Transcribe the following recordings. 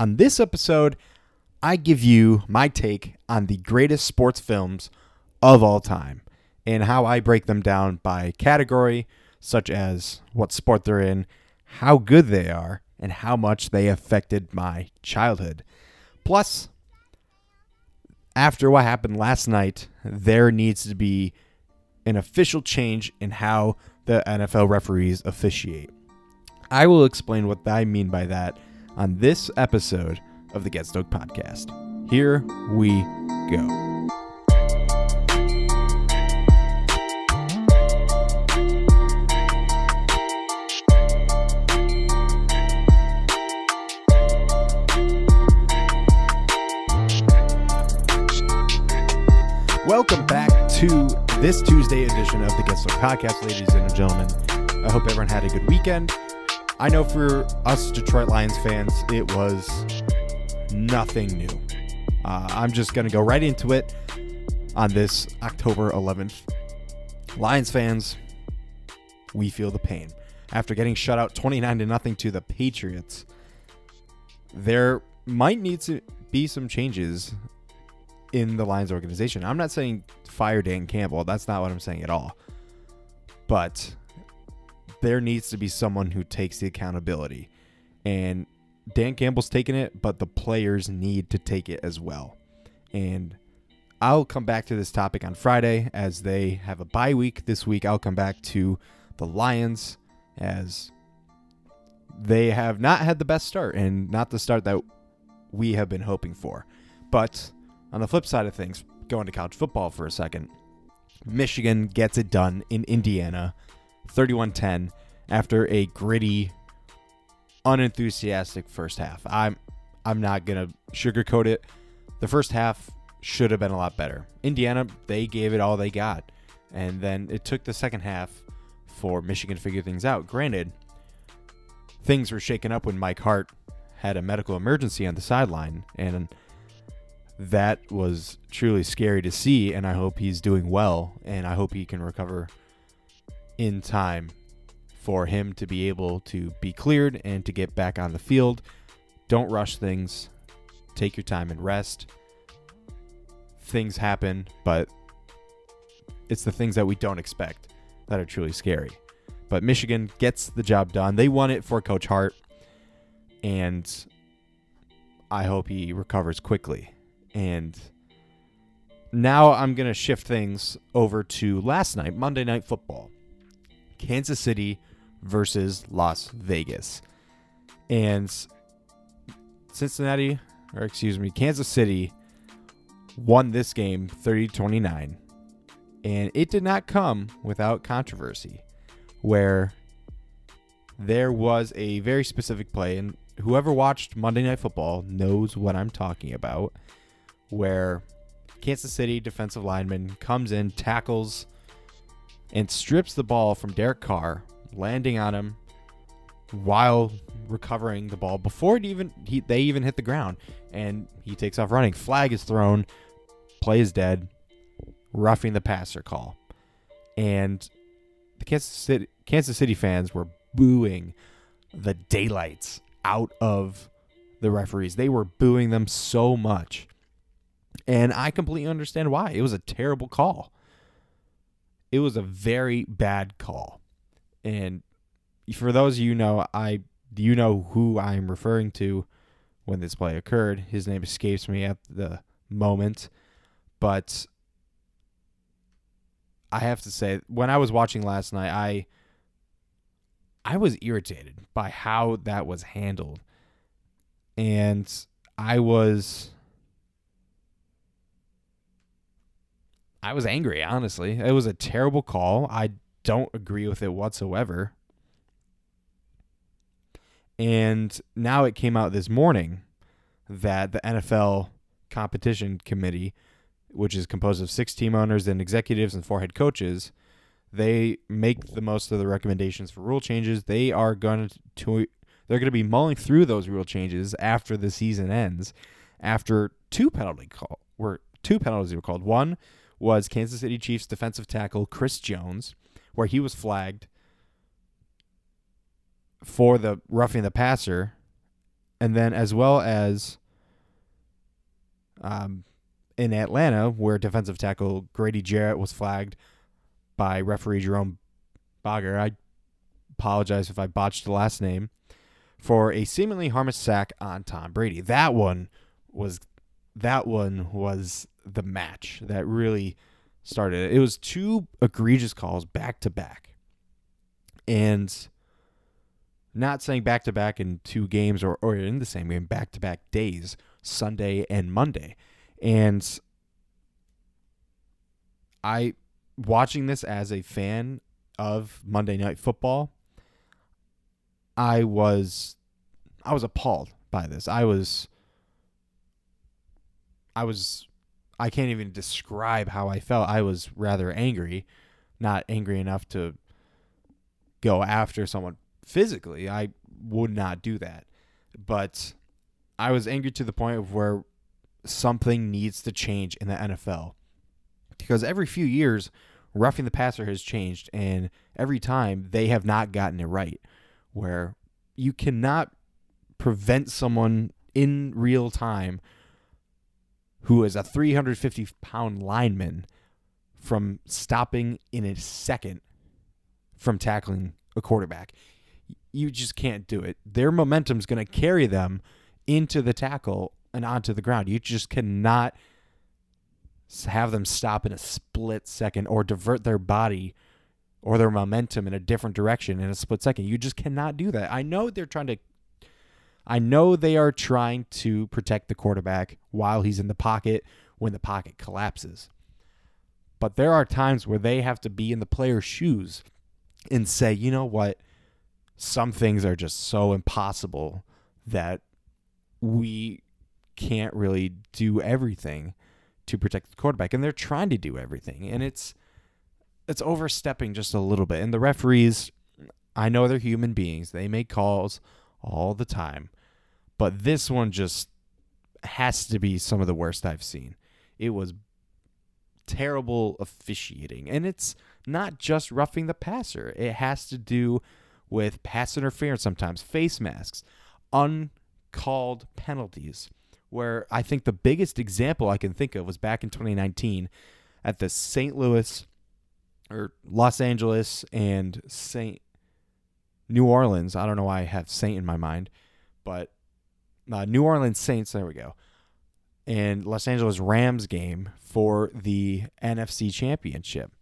On this episode, I give you my take on the greatest sports films of all time and how I break them down by category, such as what sport they're in, how good they are, and how much they affected my childhood. Plus, after what happened last night, there needs to be an official change in how the NFL referees officiate. I will explain what I mean by that on this episode of the Get Stoked podcast. Here we go. Welcome back to this Tuesday edition of the Get Stoked podcast, ladies and gentlemen. I hope everyone had a good weekend. I know for us Detroit Lions fans, it was nothing new. Uh, I'm just going to go right into it on this October 11th. Lions fans, we feel the pain. After getting shut out 29 to nothing to the Patriots, there might need to be some changes in the Lions organization. I'm not saying fire Dan Campbell. That's not what I'm saying at all. But there needs to be someone who takes the accountability. And Dan Campbell's taking it, but the players need to take it as well. And I'll come back to this topic on Friday as they have a bye week this week. I'll come back to the Lions as they have not had the best start and not the start that we have been hoping for. But on the flip side of things, going to college football for a second, Michigan gets it done in Indiana 31 10 after a gritty, unenthusiastic first half. I'm I'm not gonna sugarcoat it. The first half should have been a lot better. Indiana, they gave it all they got. And then it took the second half for Michigan to figure things out. Granted, things were shaken up when Mike Hart had a medical emergency on the sideline and that was truly scary to see and I hope he's doing well and I hope he can recover in time for him to be able to be cleared and to get back on the field. Don't rush things. Take your time and rest. Things happen, but it's the things that we don't expect that are truly scary. But Michigan gets the job done. They won it for Coach Hart, and I hope he recovers quickly. And now I'm going to shift things over to last night, Monday Night Football. Kansas City versus Las Vegas. And Cincinnati, or excuse me, Kansas City won this game 30 29. And it did not come without controversy, where there was a very specific play, and whoever watched Monday Night Football knows what I'm talking about, where Kansas City defensive lineman comes in, tackles and strips the ball from Derek Carr, landing on him while recovering the ball before it even he, they even hit the ground, and he takes off running. Flag is thrown, play is dead, roughing the passer call, and the Kansas City Kansas City fans were booing the daylights out of the referees. They were booing them so much. And I completely understand why. It was a terrible call it was a very bad call. And for those of you know, I you know who I'm referring to when this play occurred? His name escapes me at the moment, but I have to say when I was watching last night, I I was irritated by how that was handled. And I was I was angry, honestly. It was a terrible call. I don't agree with it whatsoever. And now it came out this morning that the NFL competition committee, which is composed of six team owners and executives and four head coaches, they make the most of the recommendations for rule changes. They are going to they're going to be mulling through those rule changes after the season ends. After two penalty call were two penalties were called. One was Kansas City Chiefs defensive tackle Chris Jones, where he was flagged for the roughing the passer and then as well as um, in Atlanta, where defensive tackle Grady Jarrett was flagged by referee Jerome Boger. I apologize if I botched the last name for a seemingly harmless sack on Tom Brady. That one was that one was the match that really started. It was two egregious calls back to back. And not saying back to back in two games or, or in the same game, back to back days, Sunday and Monday. And I watching this as a fan of Monday Night Football, I was I was appalled by this. I was I was I can't even describe how I felt. I was rather angry, not angry enough to go after someone physically. I would not do that. But I was angry to the point of where something needs to change in the NFL. Because every few years, roughing the passer has changed, and every time they have not gotten it right. Where you cannot prevent someone in real time who is a 350 pound lineman from stopping in a second from tackling a quarterback. You just can't do it. Their momentum is going to carry them into the tackle and onto the ground. You just cannot have them stop in a split second or divert their body or their momentum in a different direction in a split second. You just cannot do that. I know they're trying to I know they are trying to protect the quarterback while he's in the pocket when the pocket collapses. But there are times where they have to be in the player's shoes and say, you know what? Some things are just so impossible that we can't really do everything to protect the quarterback. And they're trying to do everything. And it's it's overstepping just a little bit. And the referees, I know they're human beings. They make calls all the time. But this one just has to be some of the worst I've seen. It was terrible officiating. And it's not just roughing the passer, it has to do with pass interference sometimes, face masks, uncalled penalties. Where I think the biggest example I can think of was back in 2019 at the St. Louis or Los Angeles and St. New Orleans. I don't know why I have Saint in my mind, but uh, New Orleans Saints. There we go. And Los Angeles Rams game for the NFC Championship,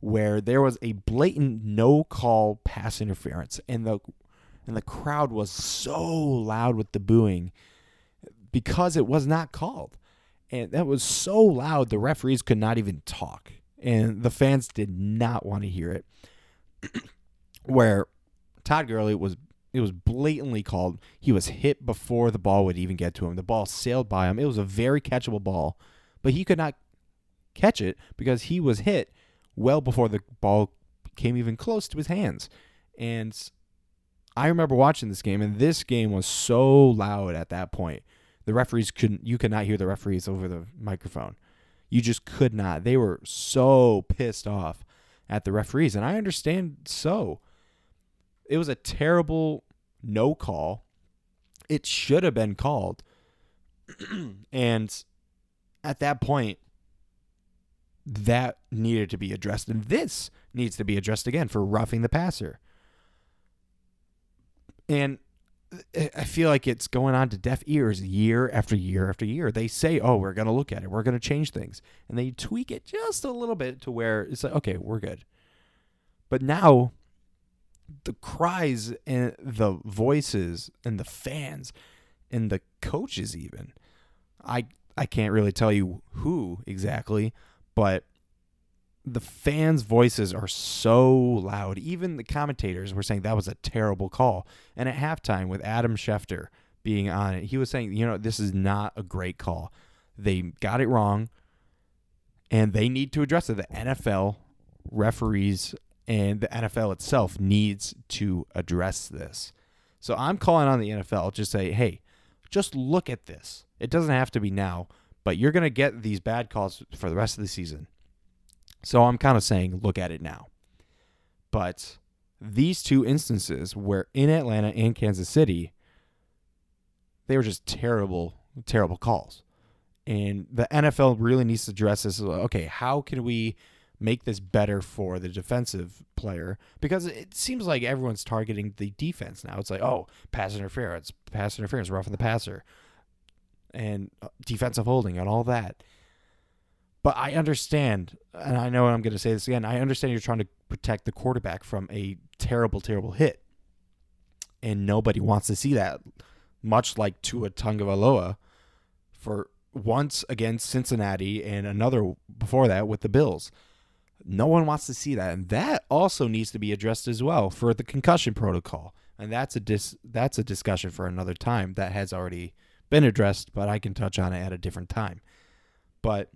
where there was a blatant no call pass interference, and the and the crowd was so loud with the booing because it was not called, and that was so loud the referees could not even talk, and the fans did not want to hear it. where Todd Gurley was it was blatantly called. He was hit before the ball would even get to him. The ball sailed by him. It was a very catchable ball, but he could not catch it because he was hit well before the ball came even close to his hands. And I remember watching this game, and this game was so loud at that point. The referees couldn't, you could not hear the referees over the microphone. You just could not. They were so pissed off at the referees, and I understand so. It was a terrible no call. It should have been called. and at that point, that needed to be addressed. And this needs to be addressed again for roughing the passer. And I feel like it's going on to deaf ears year after year after year. They say, oh, we're going to look at it. We're going to change things. And they tweak it just a little bit to where it's like, okay, we're good. But now the cries and the voices and the fans and the coaches even. I i can't really tell you who exactly but the fans voices are so loud. Even the commentators were saying that was a terrible call. And at halftime with adam schefter being on it he was saying you know this is not a great call. They got it wrong and they need to address it. The nfl referees and the NFL itself needs to address this. So I'm calling on the NFL just say, hey, just look at this. It doesn't have to be now, but you're going to get these bad calls for the rest of the season. So I'm kind of saying, look at it now. But these two instances where in Atlanta and Kansas City, they were just terrible, terrible calls. And the NFL really needs to address this. Okay, how can we make this better for the defensive player? Because it seems like everyone's targeting the defense now. It's like, oh, pass interference, pass interference, roughing the passer, and uh, defensive holding, and all that. But I understand, and I know I'm going to say this again. I understand you're trying to protect the quarterback from a terrible, terrible hit, and nobody wants to see that. Much like Tua Tagovailoa for once against Cincinnati and another before that with the Bills. No one wants to see that, and that also needs to be addressed as well for the concussion protocol. And that's a dis- that's a discussion for another time that has already been addressed, but I can touch on it at a different time. But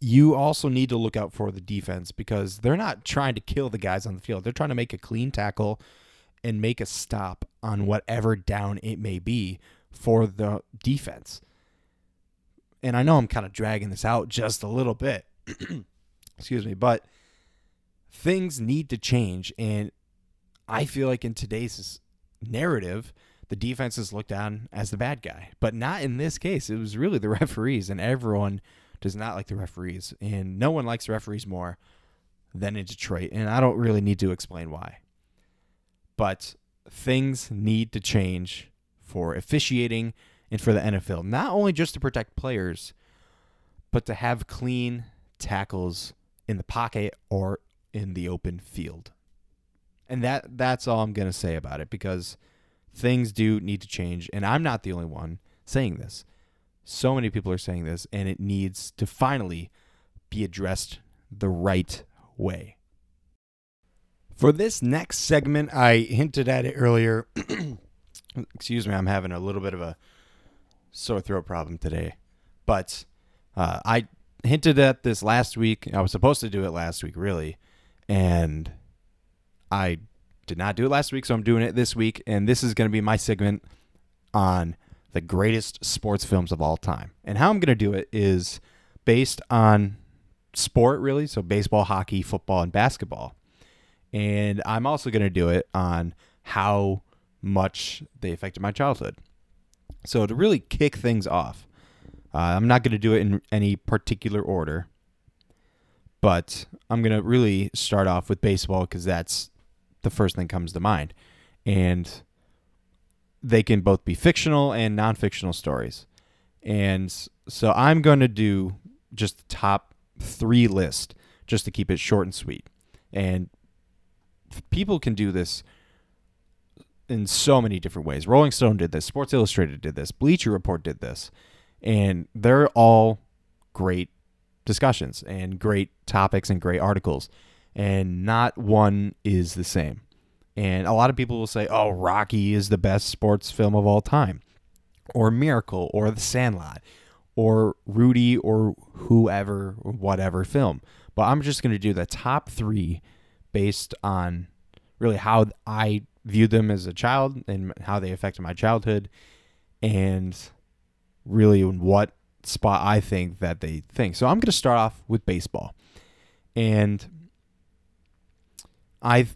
you also need to look out for the defense because they're not trying to kill the guys on the field. They're trying to make a clean tackle and make a stop on whatever down it may be for the defense. And I know I'm kind of dragging this out just a little bit. Excuse me, but things need to change and I feel like in today's narrative, the defense is looked on as the bad guy, but not in this case. It was really the referees and everyone does not like the referees, and no one likes referees more than in Detroit. And I don't really need to explain why. But things need to change for officiating and for the NFL, not only just to protect players, but to have clean tackles in the pocket or in the open field. And that that's all I'm going to say about it because things do need to change and I'm not the only one saying this. So many people are saying this, and it needs to finally be addressed the right way. For this next segment, I hinted at it earlier. Excuse me, I'm having a little bit of a sore throat problem today. But uh, I hinted at this last week. I was supposed to do it last week, really. And I did not do it last week, so I'm doing it this week. And this is going to be my segment on the greatest sports films of all time. And how I'm going to do it is based on sport, really. So baseball, hockey, football, and basketball. And I'm also going to do it on how much they affected my childhood. So to really kick things off, uh, I'm not going to do it in any particular order, but I'm going to really start off with baseball because that's the first thing comes to mind. And they can both be fictional and non-fictional stories. And so I'm going to do just the top 3 list just to keep it short and sweet. And people can do this in so many different ways. Rolling Stone did this, Sports Illustrated did this, Bleacher Report did this. And they're all great discussions and great topics and great articles. And not one is the same. And a lot of people will say, oh, Rocky is the best sports film of all time, or Miracle, or The Sandlot, or Rudy, or whoever, whatever film. But I'm just going to do the top three based on really how I viewed them as a child and how they affected my childhood, and really in what spot I think that they think. So I'm going to start off with baseball. And I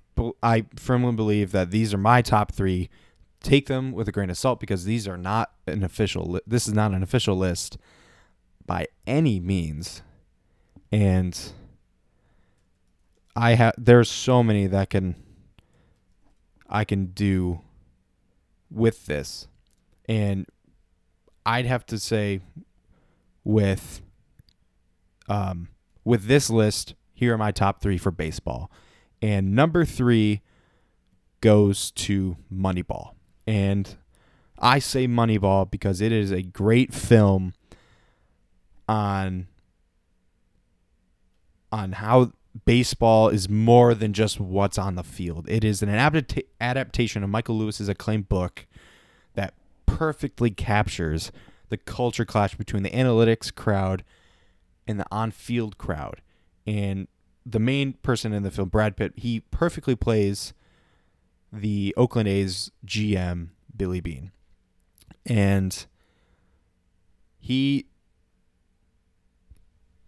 I firmly believe that these are my top three. Take them with a grain of salt because these are not an official. Li- this is not an official list by any means, and I have. There's so many that can I can do with this, and I'd have to say with um with this list. Here are my top three for baseball. And number three goes to Moneyball. And I say Moneyball because it is a great film on on how baseball is more than just what's on the field. It is an adapta- adaptation of Michael Lewis's acclaimed book perfectly captures the culture clash between the analytics crowd and the on-field crowd. And the main person in the film, Brad Pitt, he perfectly plays the Oakland A's GM, Billy Beane. And he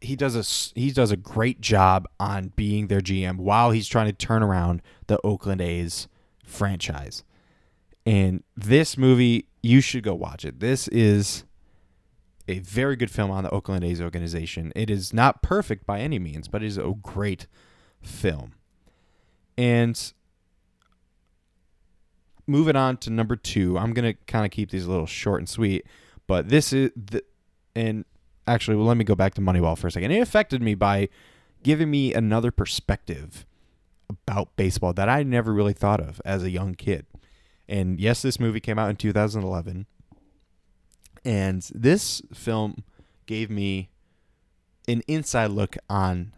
he does a he does a great job on being their GM while he's trying to turn around the Oakland A's franchise. And this movie, you should go watch it. This is a very good film on the Oakland A's organization. It is not perfect by any means, but it is a great film. And moving on to number two, I'm gonna kind of keep these a little short and sweet, but this is the and actually, well, let me go back to Moneyball for a second. It affected me by giving me another perspective about baseball that I never really thought of as a young kid. And yes, this movie came out in 2011. And this film gave me an inside look on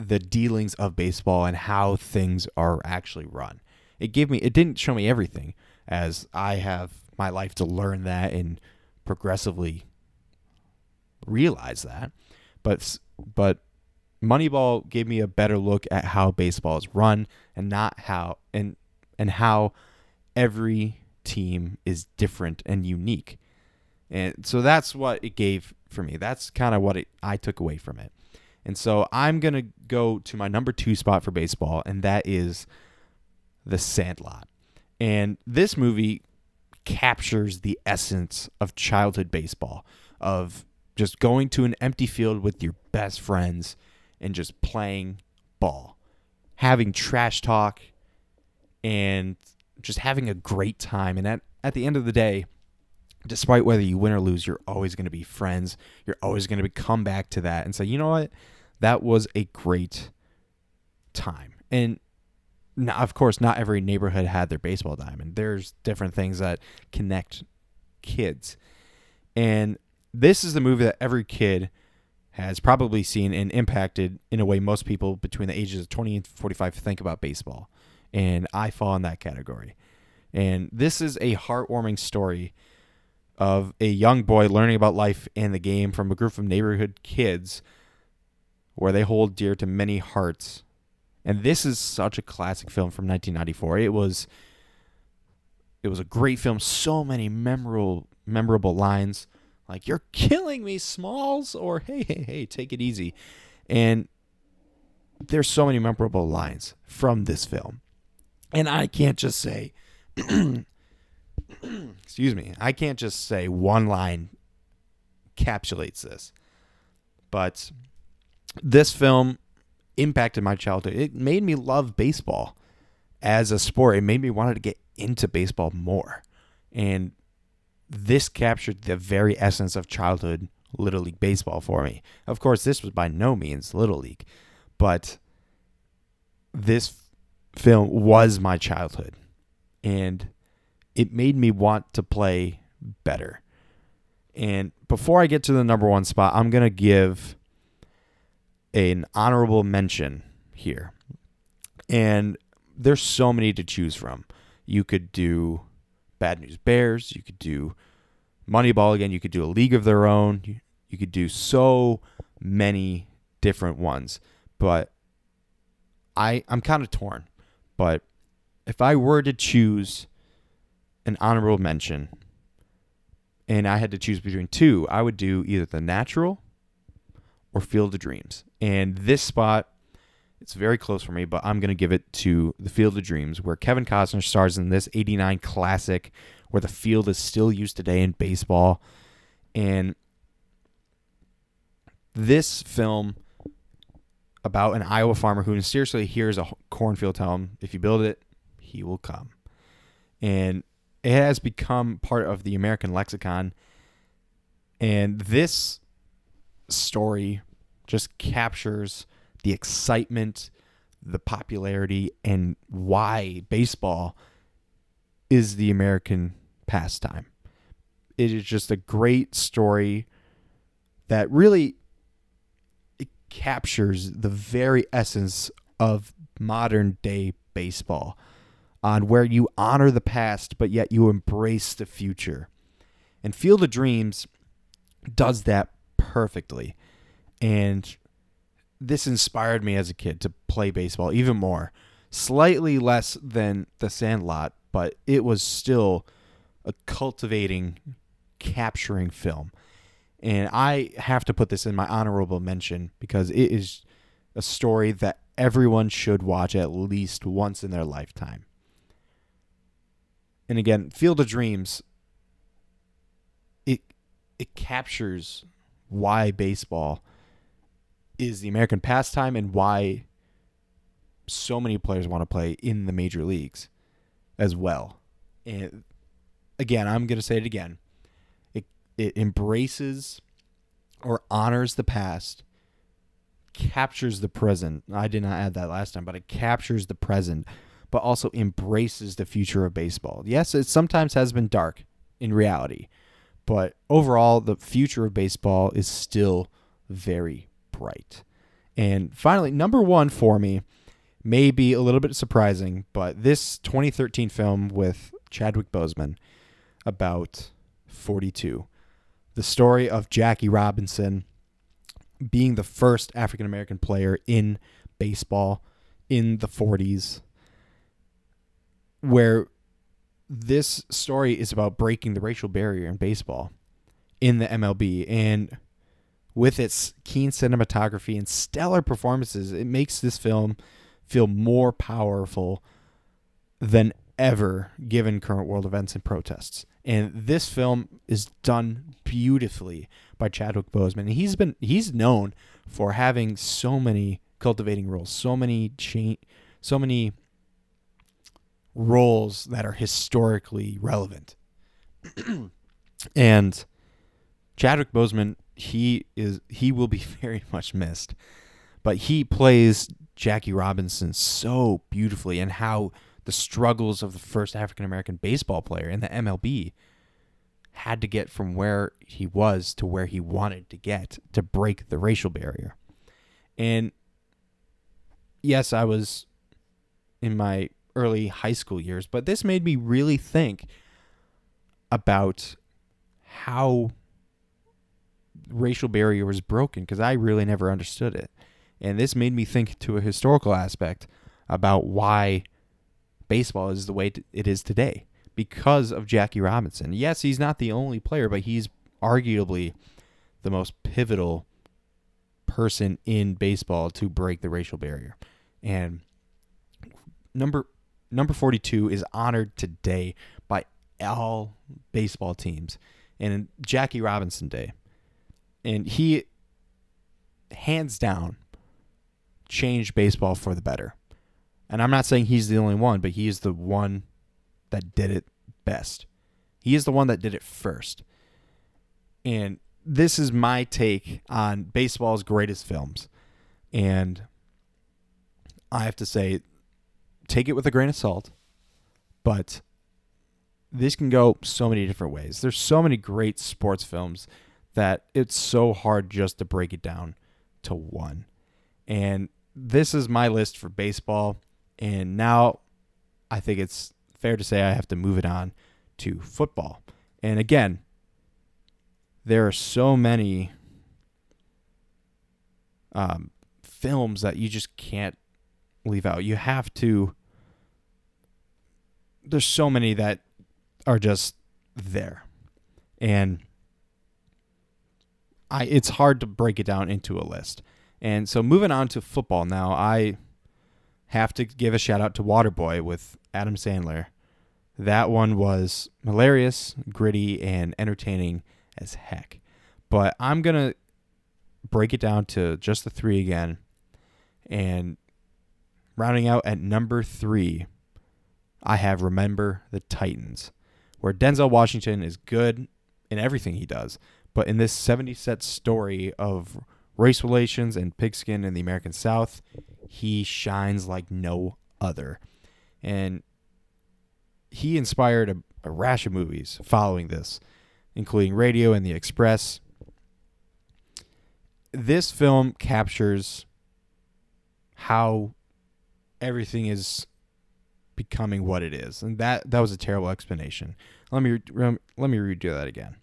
the dealings of baseball and how things are actually run. It gave me it didn't show me everything as I have my life to learn that and progressively realize that. But but Moneyball gave me a better look at how baseball is run and not how and and how every team is different and unique. And so that's what it gave for me. That's kind of what it, I took away from it. And so I'm going to go to my number 2 spot for baseball and that is The Sandlot. And this movie captures the essence of childhood baseball of just going to an empty field with your best friends and just playing ball, having trash talk, and just having a great time. And at, at the end of the day, despite whether you win or lose, you're always going to be friends. You're always going to come back to that and say, you know what? That was a great time. And now, of course, not every neighborhood had their baseball diamond. There's different things that connect kids. And this is the movie that every kid has probably seen and impacted in a way most people between the ages of 20 and 45 think about baseball. And I fall in that category. And this is a heartwarming story of a young boy learning about life and the game from a group of neighborhood kids where they hold dear to many hearts. And this is such a classic film from 1994. It was it was a great film, so many memorable memorable lines like you're killing me smalls or hey hey hey take it easy and there's so many memorable lines from this film and i can't just say excuse me i can't just say one line encapsulates this. But this film impacted my childhood. It made me love baseball as a sport. It made me want to get into baseball more. And this captured the very essence of childhood Little League baseball for me. Of course, this was by no means Little League, but this film was my childhood. And it made me want to play better. And before I get to the number one spot, I'm going to give an honorable mention here. And there's so many to choose from. You could do Bad News Bears. You could do Moneyball again. You could do a League of Their Own. You, you could do so many different ones. But I I'm kind of torn. But if I were to choose an honorable mention and I had to choose between two, I would do either The Natural or Field of Dreams. And this spot it's very close for me, but I'm going to give it to The Field of Dreams, where Kevin Costner stars in this 89 classic where the field is still used today in baseball. And this film about an Iowa farmer who seriously hears a cornfield tell him, if you build it, he will come. And it has become part of the American lexicon. And this story just captures the excitement, the popularity, and why baseball is the American pastime. It is just a great story that really captures the very essence of modern day baseball on where you honor the past but yet you embrace the future. And Field of Dreams does that perfectly. And this inspired me as a kid to play baseball even more. Slightly less than The Sandlot, but it was still a cultivating, capturing film. And I have to put this in my honorable mention because it is a story that everyone should watch at least once in their lifetime. and again, Field of Dreams it it captures why baseball is the American pastime and why so many players want to play in the major leagues as well. And again, I'm going to say it again. It embraces or honors the past, captures the present. I did not add that last time, but it captures the present, but also embraces the future of baseball. Yes, it sometimes has been dark in reality, but overall, the future of baseball is still very bright. And finally, number one for me may be a little bit surprising, but this 2013 film with Chadwick Boseman about 42, the story of Jackie Robinson being the first African American player in baseball in the 40s, where this story is about breaking the racial barrier in baseball in the MLB. And with its keen cinematography and stellar performances, it makes this film feel more powerful than ever given current world events and protests. And this film is done beautifully by Chadwick Boseman. he's been he's known for having so many cultivating roles, so many cha- so many roles that are historically relevant. and Chadwick Boseman, he is he will be very much missed. But he plays Jackie Robinson so beautifully and how the struggles of the first African American baseball player in the MLB had to get from where he was to where he wanted to get to break the racial barrier. And yes, I was in my early high school years, but this made me really think about how racial barrier was broken because I really never understood it. And this made me think to a historical aspect about why baseball is the way it is today because of Jackie Robinson. Yes, he's not the only player, but he's arguably the most pivotal person in baseball to break the racial barrier. And number number 42 is honored today by all baseball teams and Jackie Robinson Day. And he hands down changed baseball for the better. And I'm not saying he's the only one, but he is the one that did it best. He is the one that did it first. And this is my take on baseball's greatest films. And I have to say, take it with a grain of salt, but this can go so many different ways. There's so many great sports films that it's so hard just to break it down to one. And this is my list for baseball. And now I think it's fair to say I have to move it on to football. And again, there are so many um, films that you just can't leave out. You have to. There's so many that are just there, and I. It's hard to break it down into a list. And so moving on to football now, I have to give a shout out to Waterboy with Adam Sandler. That one was hilarious, gritty, and entertaining as heck. But I'm going to break it down to just the three again. And rounding out at number three, I have Remember the Titans, where Denzel Washington is good in everything he does. But in this 70 set story of race relations and pigskin in the American South, he shines like no other. And he inspired a, a rash of movies following this, including Radio and The Express. This film captures how everything is becoming what it is, and that that was a terrible explanation. Let me let me redo that again.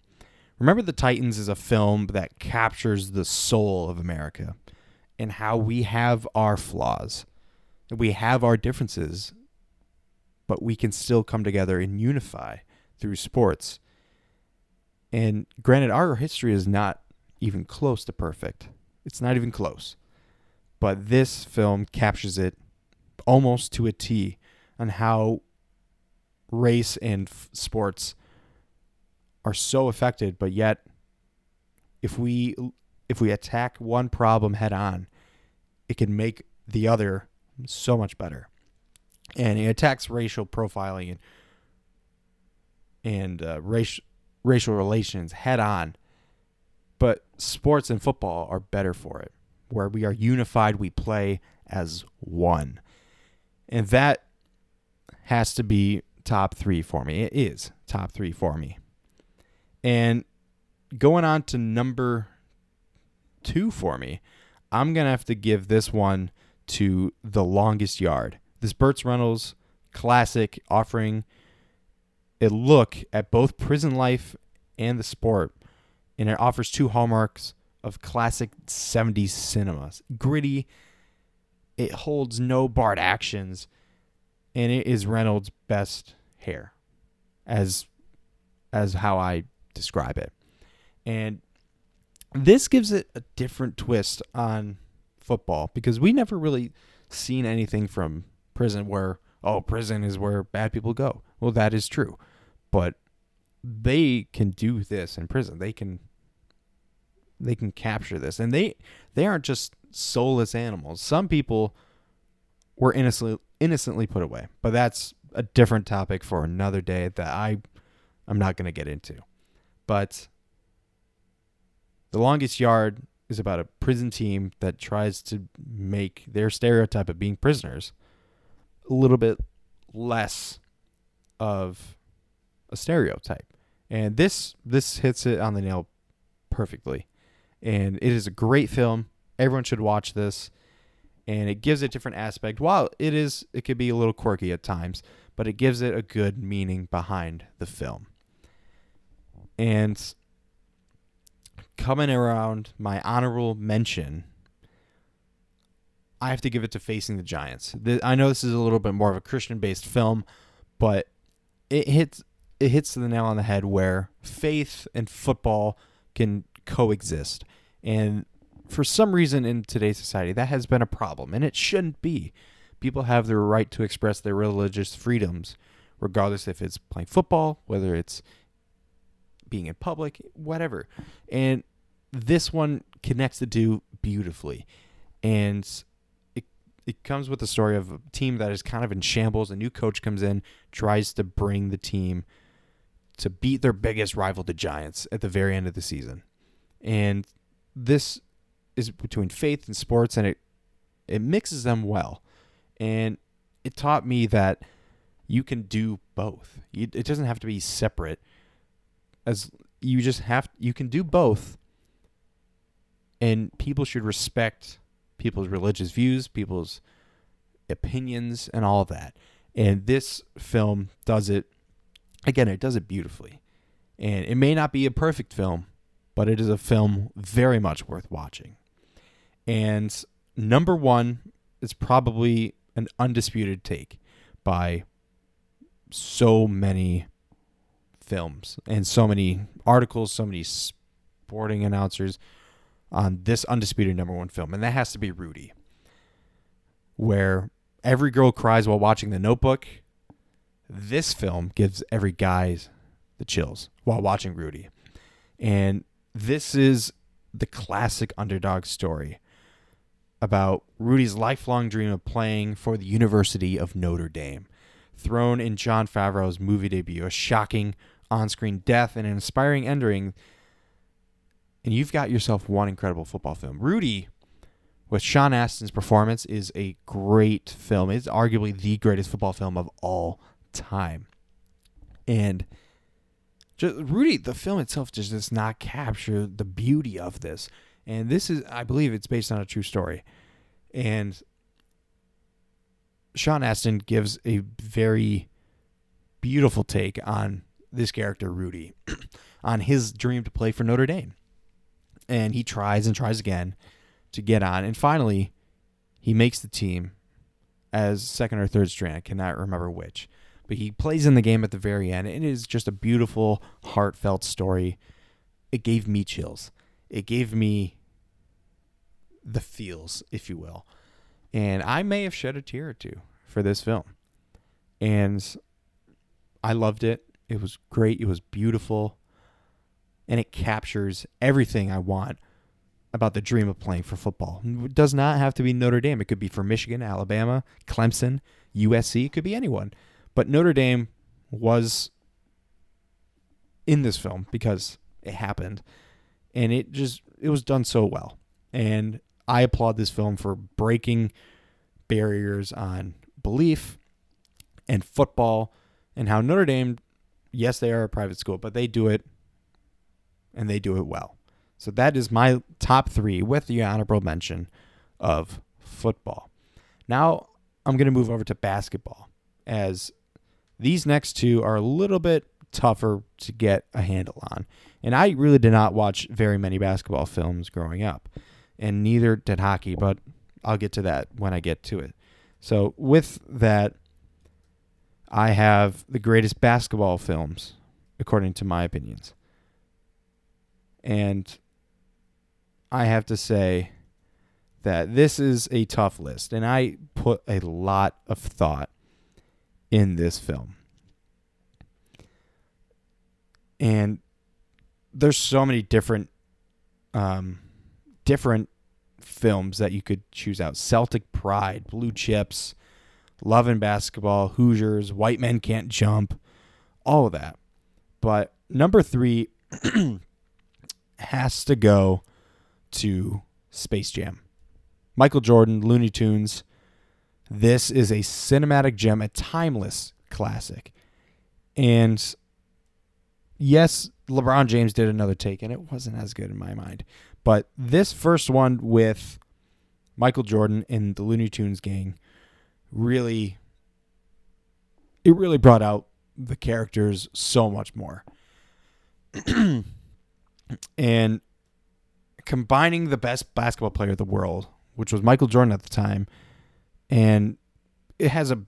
Remember the Titans is a film that captures the soul of America and how we have our flaws. We have our differences, but we can still come together and unify through sports. And granted, our history is not even close to perfect. It's not even close. But this film captures it almost to a T on how race and f- sports are so affected, but yet if we if we attack one problem head on, it can make the other so much better. And it attacks racial profiling and and uh, racial racial relations head on. But sports and football are better for it, where we are unified, we play as one. And that has to be top three for me. It is top three for me. And going on to number two for me, I'm going to have to give this one to The Longest Yard. This Burt Reynolds classic offering a look at both prison life and the sport, and it offers two hallmarks of classic 70s cinemas. Gritty, it holds no barred actions, and it is Reynolds' best hair, as as how I describe it. And this gives it a different twist on football because we never really seen anything from prison where oh prison is where bad people go. Well, that is true. But they can do this in prison. They can they can capture this. And they they aren't just soulless animals. Some people were innocently innocently put away. But that's a different topic for another day that I I'm not going to get into. But The Longest Yard is about a prison team that tries to make their stereotype of being prisoners a little bit less of a stereotype. And this this hits it on the nail perfectly. And it is a great film. Everyone should watch this. And it gives a different aspect. While it is it could be a little quirky at times, but it gives it a good meaning behind the film. And coming around my honorable mention, I have to give it to Facing the Giants. I know this is a little bit more of a Christian based film, but it hits it hits the nail on the head where faith and football can coexist. And for some reason in today's society, that has been a problem, and it shouldn't be. People have the right to express their religious freedoms, regardless if it's playing football, whether it's being in public, whatever. And this one connects the two beautifully. And it it comes with the story of a team that is kind of in shambles. A new coach comes in, tries to bring the team to beat their biggest rival, the Giants, at the very end of the season. And this is between faith and sports, and it it mixes them well. And it taught me that you can do both. It doesn't have to be separate. As you just have, you can do both. And people should respect people's religious views, people's opinions, and all of that. And this film does it again, it does it beautifully. And it may not be a perfect film, but it is a film very much worth watching. And number one is probably an undisputed take by so many films and so many articles, so many sporting announcers on this undisputed number one film. And that has to be Rudy, where every girl cries while watching The Notebook this film gives every guy the chills while watching Rudy. And this is the classic underdog story about Rudy's lifelong dream of playing for the University of Notre Dame. Thrown in Jon Favreau's movie debut, a shocking on screen death and an inspiring ending. And you've got yourself one incredible football film. Rudy, with Sean Astin's performance, is a great film. It's arguably the greatest football film of all time. And just Rudy, the film itself just does not capture the beauty of this. And this is, I believe, it's based on a true story. And Sean Astin gives a very beautiful take on this character, Rudy, on his dream to play for Notre Dame. And he tries and tries again to get on. And finally, he makes the team as second or third string. I cannot remember which but he plays in the game at the very end. And it is just a beautiful, heartfelt story. It gave me chills. It gave me the feels, if you will. And I may have shed a tear or two for this film. And I loved it. It was great. It was beautiful. And it captures everything I want about the dream of playing for football. It does not have to be Notre Dame. It could be for Michigan, Alabama, Clemson, USC. It could be anyone. But Notre Dame was in this film because it happened. And it just it was done so well. And I applaud this film for breaking barriers on belief and football and how Notre Dame, yes, they are a private school, but they do it and they do it well. So that is my top three with the honorable mention of football. Now I'm going to move over to basketball as these next two are a little bit tougher to get a handle on. And I really did not watch very many basketball films growing up, and neither did hockey, but I'll get to that when I get to it. So, with that, I have the greatest basketball films, according to my opinions. And I have to say that this is a tough list, and I put a lot of thought in this film. And there's so many different um, different films that you could choose out. Celtic Pride, Blue Chips, Love and Basketball, Hoosiers, White Men Can't Jump, all of that. But number three has to go to Space Jam. Michael Jordan, Looney Tunes. This is a cinematic gem, a timeless classic. And yes, LeBron James did another take, and it wasn't as good in my mind. But this first one with Michael Jordan and the Looney Tunes gang really it really brought out the characters so much more. and combining the best basketball player in the world, which was Michael Jordan at the time, and it has a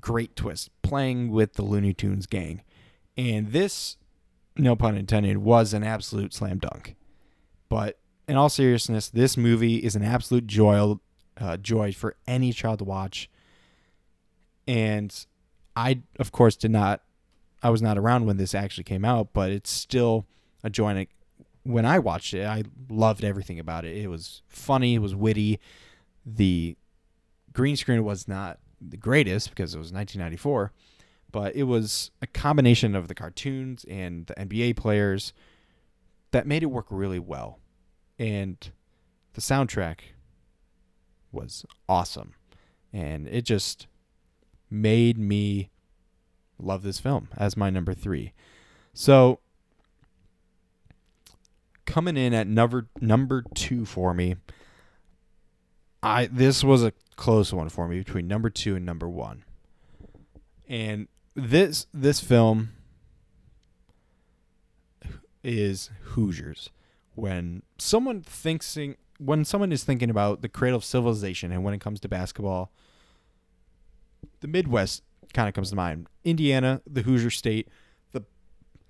great twist playing with the Looney Tunes gang. And this, no pun intended, was an absolute slam dunk. But in all seriousness, this movie is an absolute joy, uh, joy for any child to watch. And I, of course, did not, I was not around when this actually came out, but it's still a joy. And when I watched it, I loved everything about it. It was funny, it was witty. The green screen was not the greatest because it was 1994, but it was a combination of the cartoons and the NBA players that made it work really well. And the soundtrack was awesome. And it just made me love this film as my number three. So coming in at number number two for me. I this was a close one for me between number two and number one. And this this film is Hoosiers. When someone thinking when someone is thinking about the cradle of civilization and when it comes to basketball, the Midwest kind of comes to mind. Indiana, the Hoosier state, the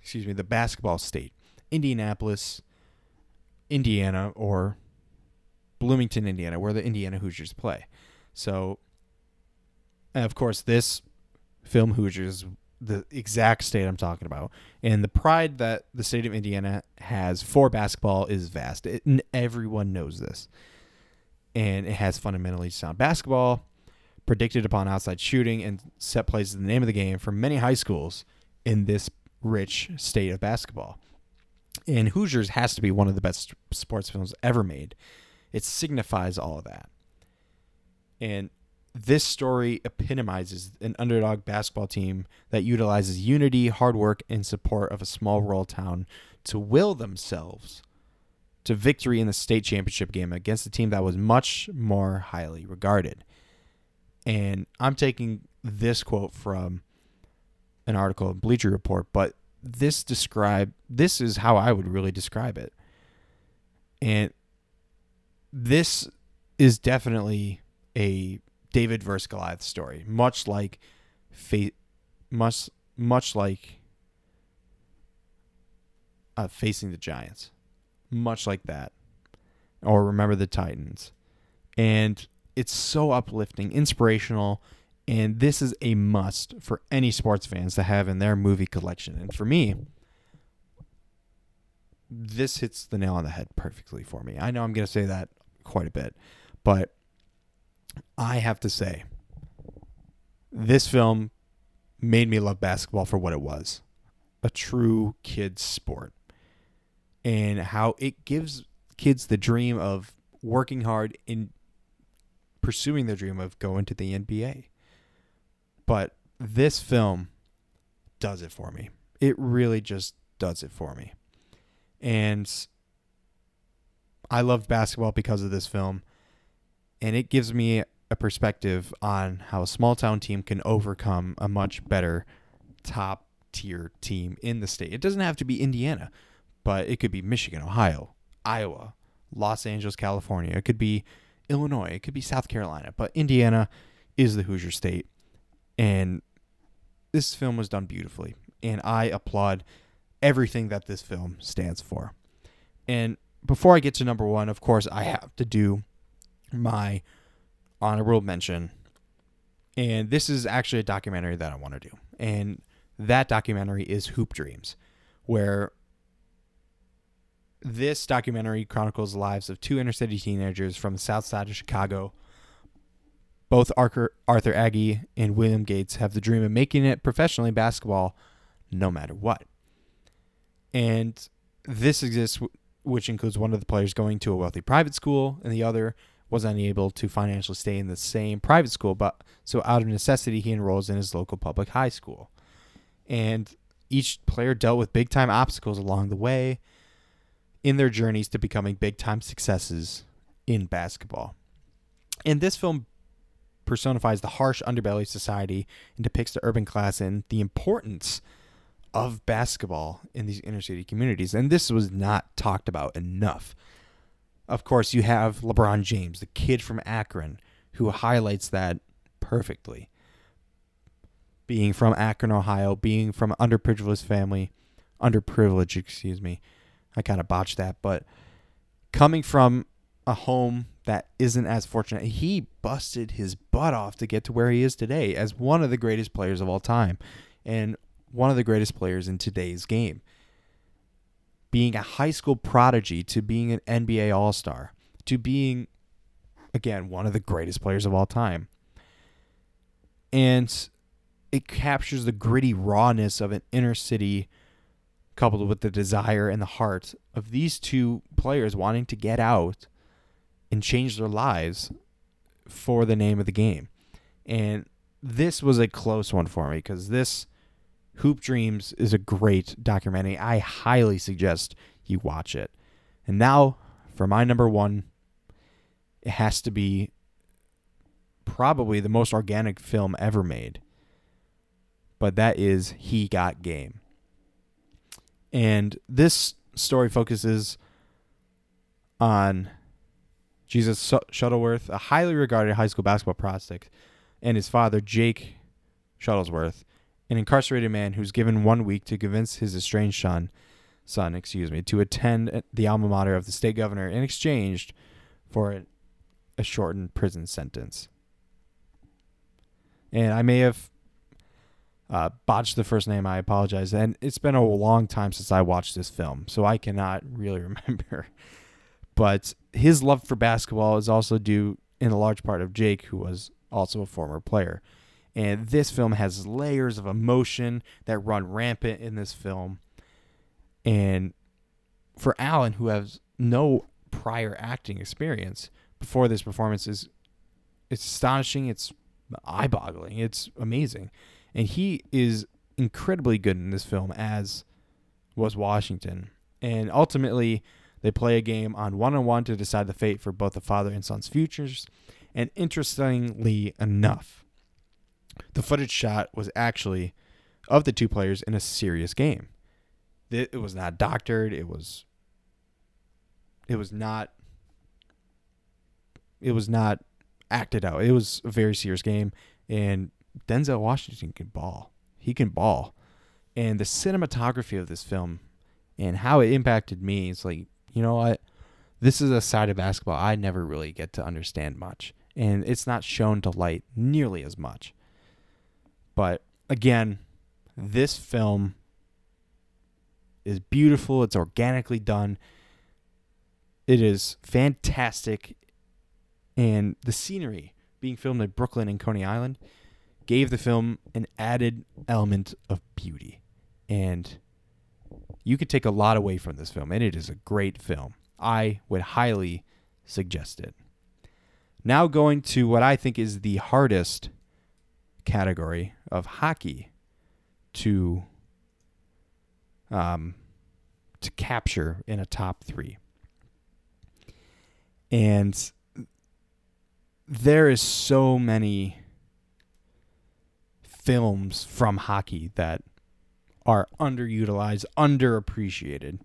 excuse me, the basketball state. Indianapolis, Indiana or Bloomington, Indiana, where the Indiana Hoosiers play. So, of course, this film Hoosiers, the exact state I'm talking about, and the pride that the state of Indiana has for basketball is vast. It, everyone knows this, and it has fundamentally sound basketball, predicted upon outside shooting, and set plays in the name of the game for many high schools in this rich state of basketball. And Hoosiers has to be one of the best sports films ever made. It signifies all of that. And this story epitomizes an underdog basketball team that utilizes unity, hard work, and support of a small rural town to will themselves to victory in the state championship game against a team that was much more highly regarded. And I'm taking this quote from an article in Bleacher Report, but this describe this is how I would really describe it. And this is definitely a David versus Goliath story, much like fa- much much like uh, facing the Giants, much like that, or remember the Titans, and it's so uplifting, inspirational, And this is a must for any sports fans to have in their movie collection. And for me, this hits the nail on the head perfectly for me. I know I'm going to say that quite a bit, but I have to say, this film made me love basketball for what it was a true kids' sport and how it gives kids the dream of working hard in pursuing their dream of going to the NBA. But this film does it for me. It really just does it for me. And I love basketball because of this film. And it gives me a perspective on how a small town team can overcome a much better top tier team in the state. It doesn't have to be Indiana, but it could be Michigan, Ohio, Iowa, Los Angeles, California. It could be Illinois. It could be South Carolina. But Indiana is the Hoosier state. And this film was done beautifully. And I applaud everything that this film stands for. And before I get to number one, of course, I have to do my honorable mention. And this is actually a documentary that I want to do. And that documentary is Hoop Dreams, where this documentary chronicles the lives of two inner city teenagers from the south side of Chicago. Both Arthur, Arthur Agee and William Gates have the dream of making it professionally basketball no matter what. And this exists, which includes one of the players going to a wealthy private school and the other was unable to financially stay in the same private school, but so out of necessity, he enrolls in his local public high school. And each player dealt with big time obstacles along the way in their journeys to becoming big time successes in basketball. And this film personifies the harsh underbelly of society and depicts the urban class and the importance of basketball in these inner city communities. And this was not talked about enough. Of course, you have LeBron James, the kid from Akron, who highlights that perfectly. Being from Akron, Ohio, being from underprivileged family, underprivileged, excuse me. I kind of botched that, but coming from a home that isn't as fortunate, he busted his butt off to get to where he is today as one of the greatest players of all time and one of the greatest players in today's game being a high school prodigy to being an NBA All Star to being, again, one of the greatest players of all time. And it captures the gritty rawness of an inner city coupled with the desire and the heart of these two players wanting to get out and change their lives for the name of the game. And this was a close one for me because this Hoop Dreams is a great documentary. I highly suggest you watch it. And now for my number one, it has to be probably the most organic film ever made. But that is He Got Game. And this story focuses on Jesus Shuttlesworth, a highly regarded high school basketball prospect, and his father, Jake Shuttlesworth, an incarcerated man who's given one week to convince his estranged son, son, excuse me, to attend the alma mater of the state governor in exchange for a, a shortened prison sentence. And I may have uh, botched the first name. I apologize. And it's been a long time since I watched this film, so I cannot really remember. But his love for basketball is also due in a large part of Jake, who was also a former player. And this film has layers of emotion that run rampant in this film. And for Allen, who has no prior acting experience before this performance, is it's astonishing. It's eye-boggling. It's amazing, and he is incredibly good in this film as was Washington. And ultimately, they play a game on one-on-one to decide the fate for both the father and son's futures. And interestingly enough, the footage shot was actually of the two players in a serious game. It was not doctored. It was. It was not. It was not acted out. It was a very serious game, and Denzel Washington can ball. He can ball, and the cinematography of this film, and how it impacted me is like you know what, this is a side of basketball I never really get to understand much, and it's not shown to light nearly as much But again, this film is beautiful. It's organically done. It is fantastic. And the scenery being filmed in Brooklyn and Coney Island gave the film an added element of beauty. And you could take a lot away from this film, and it is a great film. I would highly suggest it. Now, going to what I think is the hardest category of hockey to um, to capture in a top three. And there is so many films from hockey that are underutilized, underappreciated.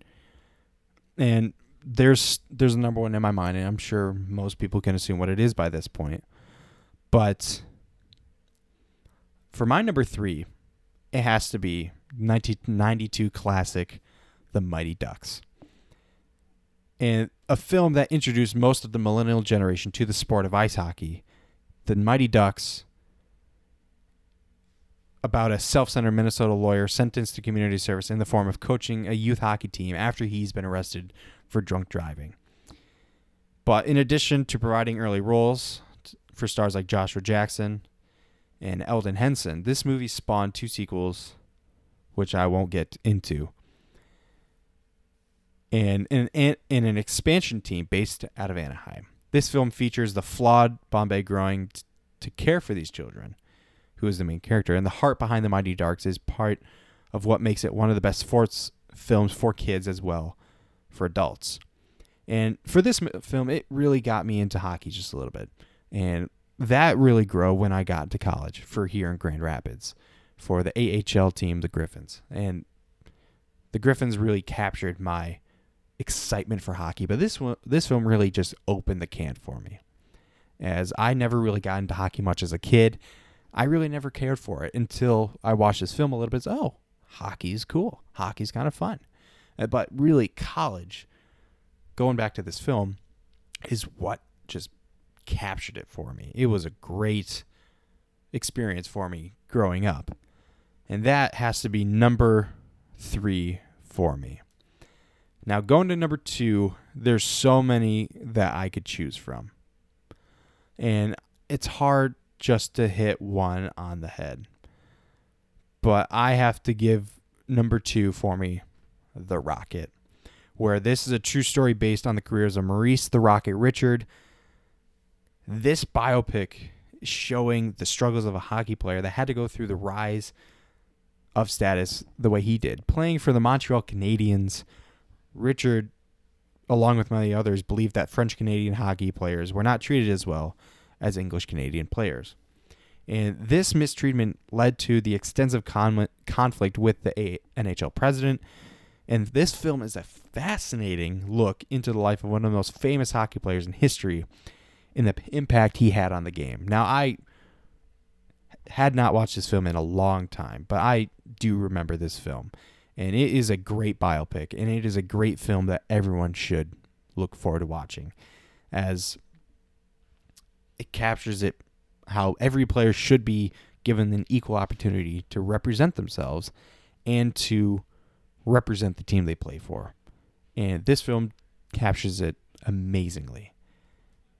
And there's there's a number one in my mind, and I'm sure most people can assume what it is by this point. But for my number three, it has to be 1992 classic The Mighty Ducks. And a film that introduced most of the millennial generation to the sport of ice hockey. The Mighty Ducks about a self-centered Minnesota lawyer sentenced to community service in the form of coaching a youth hockey team after he's been arrested for drunk driving. But in addition to providing early roles for stars like Joshua Jackson and Elden Henson, this movie spawned two sequels, which I won't get into, and in, in an expansion team based out of Anaheim. This film features the flawed Bombay growing t- to care for these children who is the main character. And the heart behind the Mighty Ducks is part of what makes it one of the best sports films for kids as well for adults. And for this film, it really got me into hockey just a little bit. And that really grew when I got to college for here in Grand Rapids for the AHL team, the Griffins. And the Griffins really captured my excitement for hockey, but this one, this film really just opened the can for me. As I never really got into hockey much as a kid, I really never cared for it until I watched this film a little bit. Oh, hockey's cool. Hockey's kind of fun. Uh, but really, college, going back to this film, is what just captured it for me. It was a great experience for me growing up. And that has to be number three for me. Now, going to number two, there's so many that I could choose from. And it's hard just to hit one on the head. But I have to give number two for me, The Rocket, where this is a true story based on the careers of Maurice the Rocket Richard. This biopic is showing the struggles of a hockey player that had to go through the rise of status the way he did. Playing for the Montreal Canadiens, Richard, along with many others, believed that French Canadian hockey players were not treated as well as English Canadian players. And this mistreatment led to the extensive con- conflict with the a- NHL president. And this film is a fascinating look into the life of one of the most famous hockey players in history and the impact he had on the game. Now, I had not watched this film in a long time, but I do remember this film. And it is a great biopic, and it is a great film that everyone should look forward to watching. As it captures it how every player should be given an equal opportunity to represent themselves and to represent the team they play for. And this film captures it amazingly.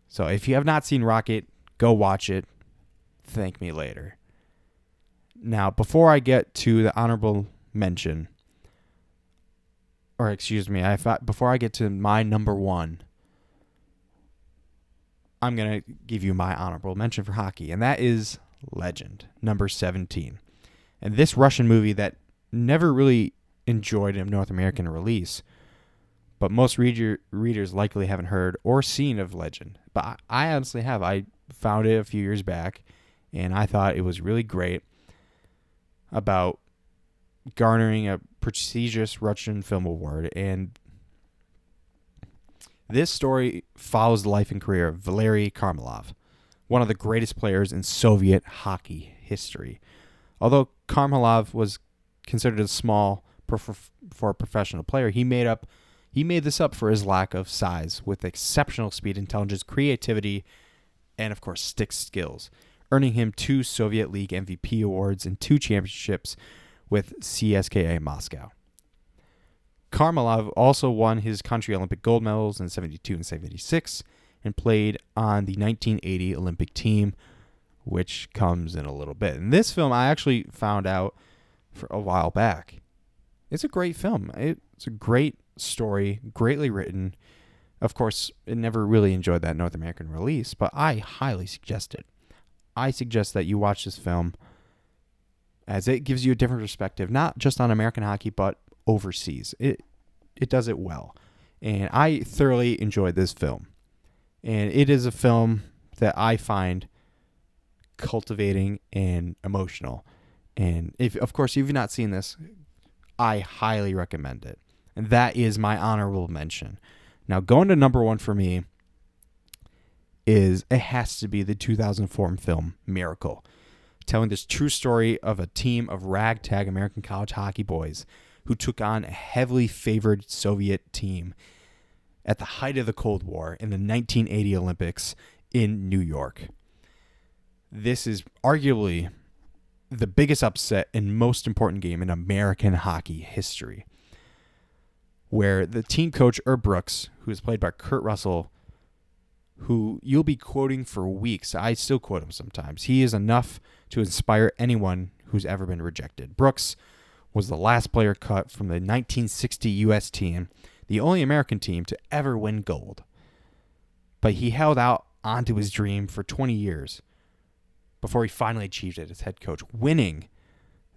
So if you have not seen Rocket, go watch it. Thank me later. Now, before I get to the honorable mention, or excuse me, I before I get to my number one, I'm going to give you my honorable mention for hockey, and that is Legend, number 17. And this Russian movie that never really enjoyed a North American release, but most reader, readers likely haven't heard or seen of Legend. But I, I honestly have. I found it a few years back, and I thought it was really great about garnering a prestigious Russian film award and this story follows the life and career of Valery Kharlamov, one of the greatest players in Soviet hockey history. Although Kharlamov was considered a small for a professional player, he made up he made this up for his lack of size with exceptional speed, intelligence, creativity, and of course stick skills. earning him two Soviet League MVP awards and two championships with CSKA Moscow. Karmalov also won his country Olympic gold medals in 72 and 76 and played on the 1980 Olympic team, which comes in a little bit. And this film I actually found out for a while back. It's a great film. It's a great story, greatly written. Of course, it never really enjoyed that North American release, but I highly suggest it. I suggest that you watch this film as it gives you a different perspective, not just on American hockey, but overseas. It it does it well. And I thoroughly enjoyed this film. And it is a film that I find cultivating and emotional. And if of course if you've not seen this, I highly recommend it. And that is my honorable mention. Now going to number 1 for me is it has to be the 2004 film Miracle, telling this true story of a team of ragtag American college hockey boys who took on a heavily favored Soviet team at the height of the Cold War in the 1980 Olympics in New York. This is arguably the biggest upset and most important game in American hockey history, where the team coach, Herb Brooks, who is played by Kurt Russell, who you'll be quoting for weeks. I still quote him sometimes. He is enough to inspire anyone who's ever been rejected. Brooks was the last player cut from the 1960 U.S. team, the only American team to ever win gold. But he held out onto his dream for 20 years before he finally achieved it as head coach, winning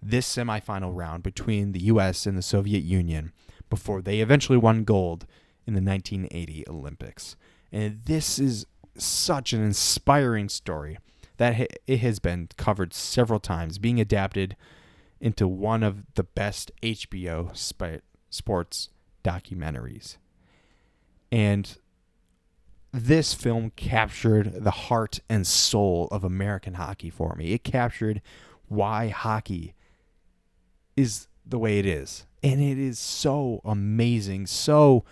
this semifinal round between the U.S. and the Soviet Union before they eventually won gold in the 1980 Olympics. And this is such an inspiring story that it has been covered several times, being adapted into one of the best HBO sp- sports documentaries. And this film captured the heart and soul of American hockey for me. It captured why hockey is the way it is. And it is so amazing, so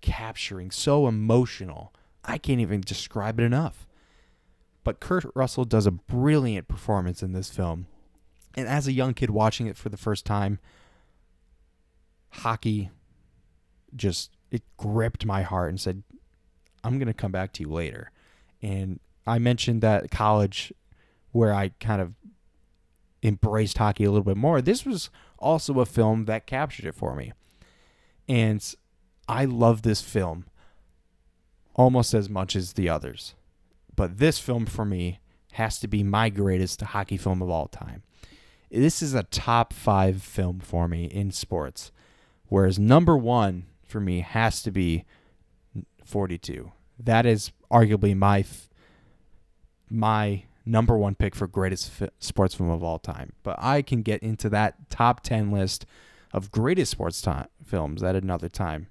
capturing, so emotional. I can't even describe it enough. But Kurt Russell does a brilliant performance in this film. And as a young kid watching it for the first time, hockey just it gripped my heart and said, I'm going to come back to you later. And I mentioned that college where I kind of embraced hockey a little bit more. This was also a film that captured it for me. And I love this film almost as much as the others. But this film for me has to be my greatest hockey film of all time. This is a top five film for me in sports. Whereas number one for me has to be 42. That is arguably my my number one pick for greatest fi- sports film of all time. But I can get into that top 10 list of greatest sports films at another time.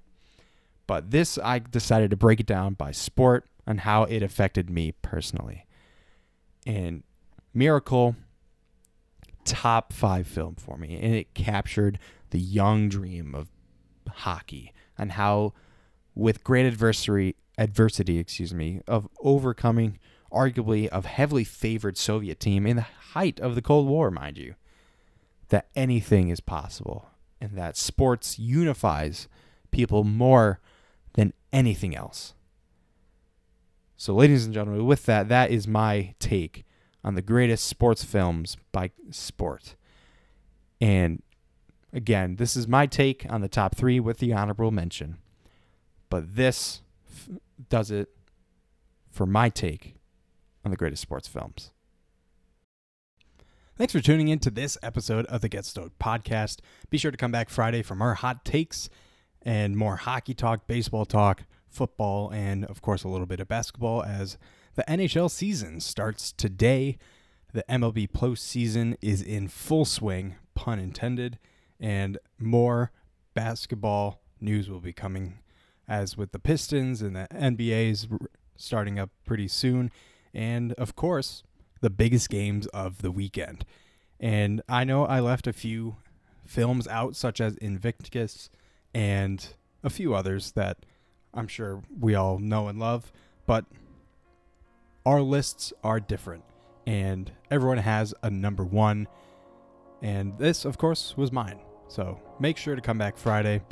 But this, I decided to break it down by sport and how it affected me personally. And Miracle, top five film for me. And it captured the young dream of hockey and how, with great adversary, adversity, excuse me, of overcoming arguably a heavily favored Soviet team in the height of the Cold War, mind you, that anything is possible and that sports unifies people more than anything else. So, ladies and gentlemen, with that, that is my take on the greatest sports films by sport. And again, this is my take on the top three with the honorable mention. But this f- does it for my take on the greatest sports films. Thanks for tuning in to this episode of the Get Stoked podcast. Be sure to come back Friday for more hot takes and more hockey talk, baseball talk, football, and of course a little bit of basketball as the NHL season starts today. The MLB postseason is in full swing, pun intended, and more basketball news will be coming as with the Pistons and the NBA's starting up pretty soon. And of course, the biggest games of the weekend. And I know I left a few films out, such as Invictus and a few others that I'm sure we all know and love, but our lists are different. and everyone has a number one. And this, of course, was mine. So make sure to come back Friday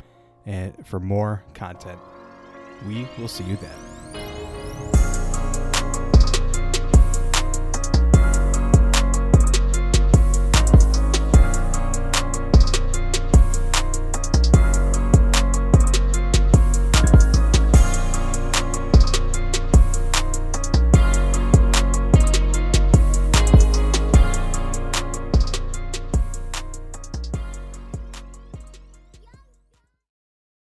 and for more content. We will see you then.